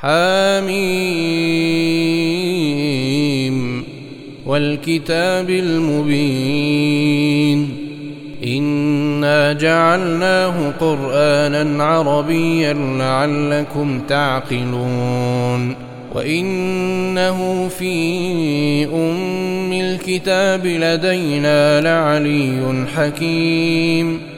حاميم والكتاب المبين إنا جعلناه قرآنا عربيا لعلكم تعقلون وإنه في أم الكتاب لدينا لعلي حكيم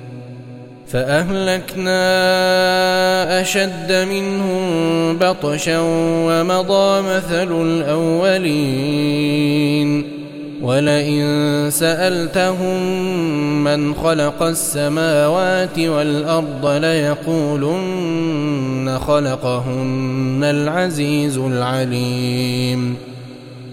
فأهلكنا أشد منهم بطشا ومضى مثل الأولين. ولئن سألتهم من خلق السماوات والأرض ليقولن خلقهن العزيز العليم.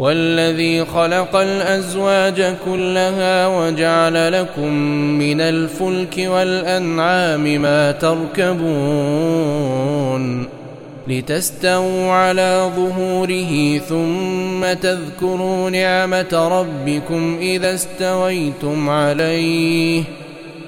والذي خلق الأزواج كلها وجعل لكم من الفلك والأنعام ما تركبون لتستووا على ظهوره ثم تذكروا نعمة ربكم إذا استويتم عليه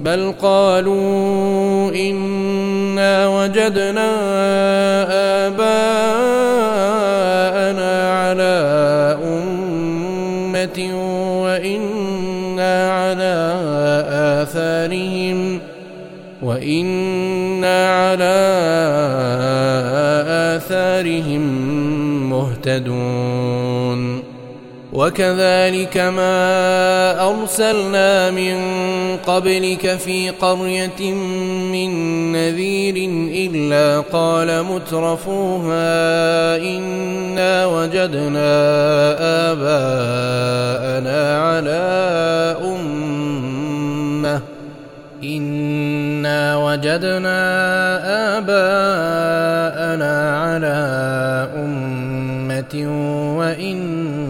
بل قالوا إنا وجدنا آباءنا على أمة وإنا على آثارهم وإنا على آثارهم مهتدون وكذلك ما أرسلنا من قبلك في قرية من نذير إلا قال مترفوها إنا وجدنا آباءنا على أمة إنا وجدنا آباءنا على أمة وإنا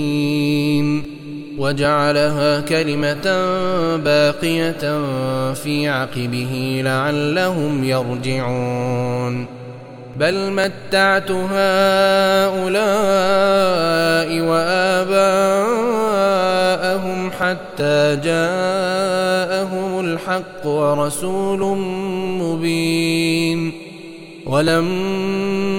وجعلها كلمة باقية في عقبه لعلهم يرجعون. بل متعت هؤلاء وآباءهم حتى جاءهم الحق ورسول مبين.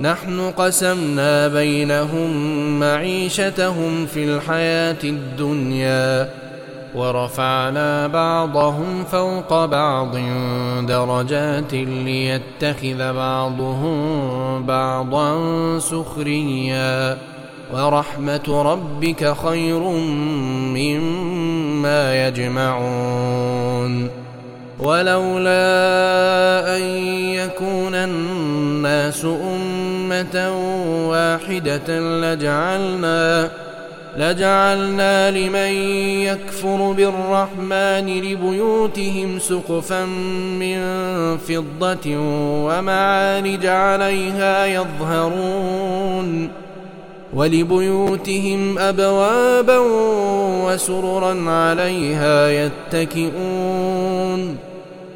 نحن قسمنا بينهم معيشتهم في الحياة الدنيا ورفعنا بعضهم فوق بعض درجات ليتخذ بعضهم بعضا سخريا ورحمة ربك خير مما يجمعون ولولا أن يكون الناس امه واحدة لجعلنا لجعلنا لمن يكفر بالرحمن لبيوتهم سقفا من فضة ومعارج عليها يظهرون ولبيوتهم أبوابا وسررا عليها يتكئون.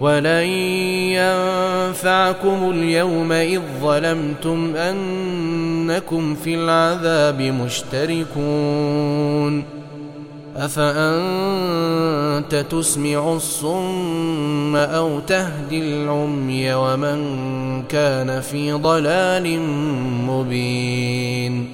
ولن ينفعكم اليوم إذ ظلمتم أنكم في العذاب مشتركون. أفأنت تسمع الصم أو تهدي العمي ومن كان في ضلال مبين؟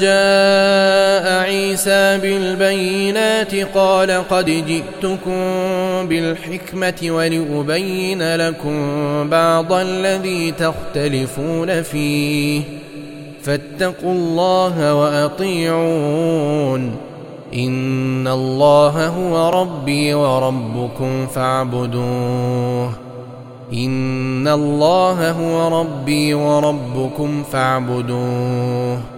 جاء عيسى بالبينات قال قد جئتكم بالحكمة ولأبين لكم بعض الذي تختلفون فيه. فاتقوا الله وأطيعون. إن الله هو ربي وربكم فاعبدوه. إن الله هو ربي وربكم فاعبدوه.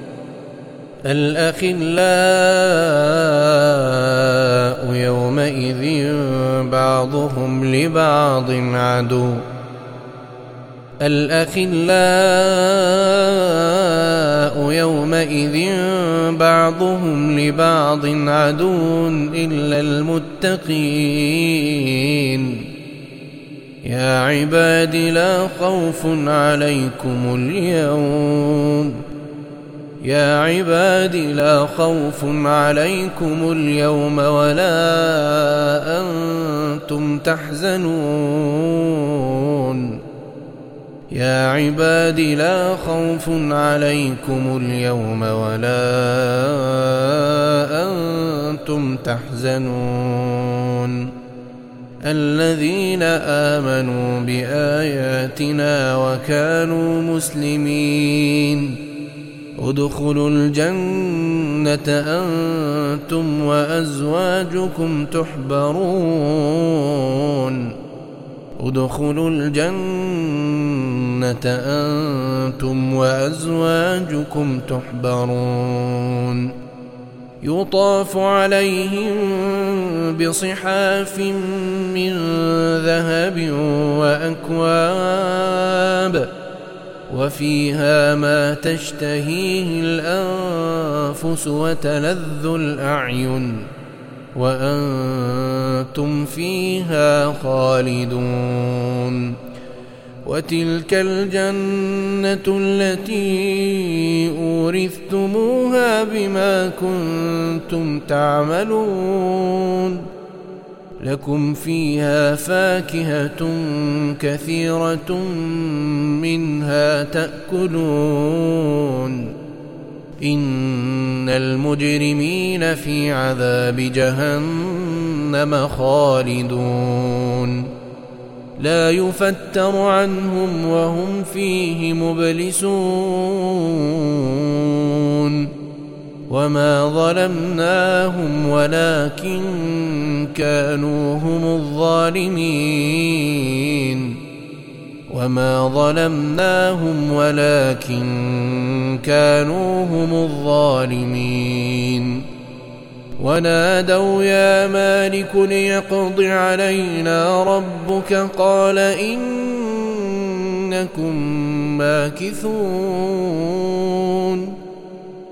الأخلاء يومئذ بعضهم لبعض عدو. الأخلاء يومئذ بعضهم لبعض عدو إلا المتقين. يا عباد لا خوف عليكم اليوم. يا عباد لا خوف عليكم اليوم ولا أنتم تحزنون. يا عباد لا خوف عليكم اليوم ولا أنتم تحزنون. الذين آمنوا بآياتنا وكانوا مسلمين. ادخلوا الجنة أنتم وأزواجكم تحبرون. ادخلوا الجنة أنتم وأزواجكم تحبرون. يطاف عليهم بصحاف من ذهب وأكواب. وفيها ما تشتهيه الأنفس وتلذ الأعين وأنتم فيها خالدون وتلك الجنة التي أورثتموها بما كنتم تعملون لكم فيها فاكهة كثيرة منها تأكلون. إن المجرمين في عذاب جهنم خالدون. لا يفتر عنهم وهم فيه مبلسون. وما ظلمناهم ولكن كانوا هم الظالمين وما ظلمناهم ولكن كانوا هم الظالمين ونادوا يا مالك ليقض علينا ربك قال إنكم ماكثون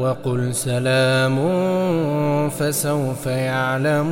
وقل سلام فسوف يعلمون.